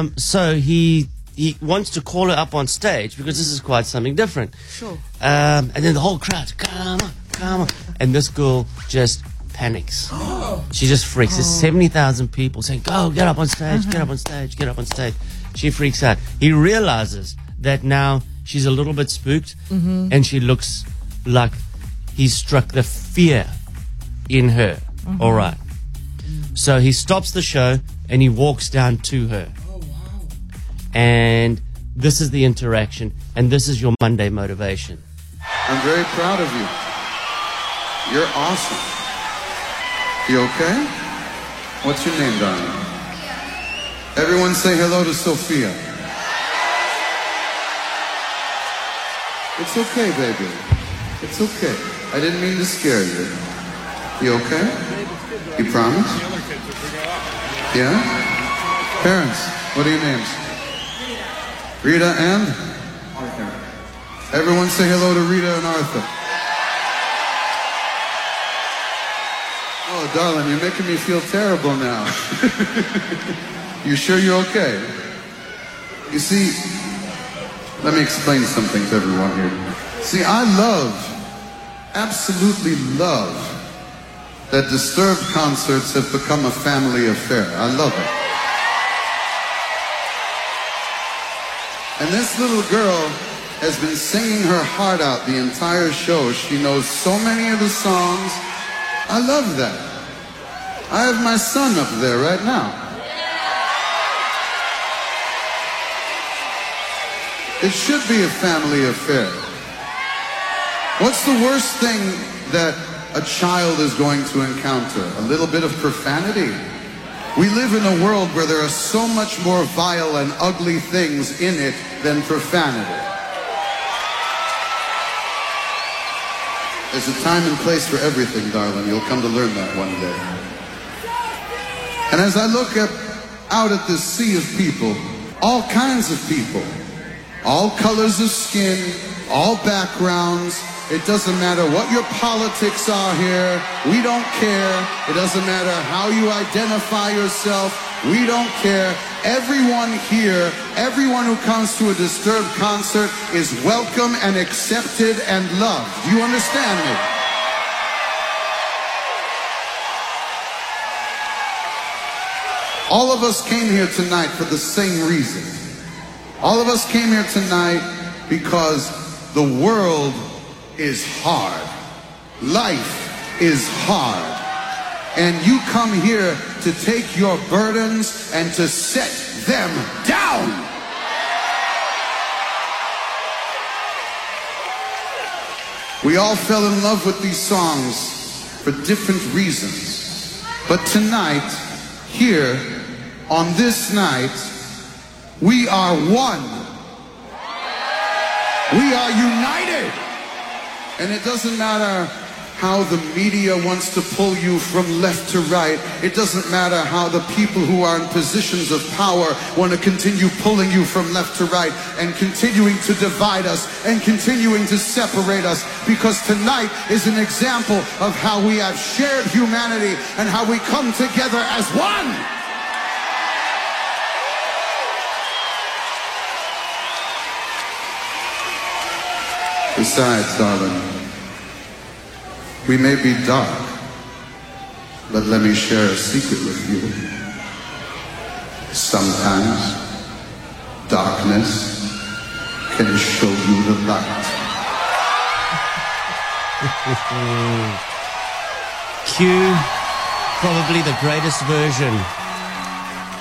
Um, so he he wants to call her up on stage because this is quite something different. Sure. Um, and then the whole crowd, come on, come on. And this girl just panics. She just freaks. There's 70,000 people saying, go, get up on stage, get up on stage, get up on stage. She freaks out. He realizes that now she's a little bit spooked and she looks like he's struck the fear in her. All right. So he stops the show and he walks down to her. And this is the interaction, and this is your Monday motivation. I'm very proud of you. You're awesome. You okay? What's your name, darling? Everyone say hello to Sofia. It's okay, baby. It's okay. I didn't mean to scare you. You okay? You promise? Yeah? Parents, what are your names? Rita and? Arthur. Everyone say hello to Rita and Arthur. Oh, darling, you're making me feel terrible now. you sure you're okay? You see, let me explain something to everyone here. See, I love, absolutely love, that Disturbed concerts have become a family affair. I love it. And this little girl has been singing her heart out the entire show. She knows so many of the songs. I love that. I have my son up there right now. It should be a family affair. What's the worst thing that a child is going to encounter? A little bit of profanity? We live in a world where there are so much more vile and ugly things in it than profanity. There's a time and place for everything, darling. You'll come to learn that one day. And as I look up, out at this sea of people, all kinds of people, all colors of skin, all backgrounds, it doesn't matter what your politics are here. We don't care. It doesn't matter how you identify yourself. We don't care. Everyone here, everyone who comes to a Disturbed concert is welcome and accepted and loved. Do you understand me? All of us came here tonight for the same reason. All of us came here tonight because the world is hard. Life is hard. And you come here to take your burdens and to set them down. We all fell in love with these songs for different reasons. But tonight, here, on this night, we are one. We are united. And it doesn't matter how the media wants to pull you from left to right. It doesn't matter how the people who are in positions of power want to continue pulling you from left to right and continuing to divide us and continuing to separate us because tonight is an example of how we have shared humanity and how we come together as one. Besides, darling, we may be dark, but let me share a secret with you. Sometimes darkness can show you the light. Cue probably the greatest version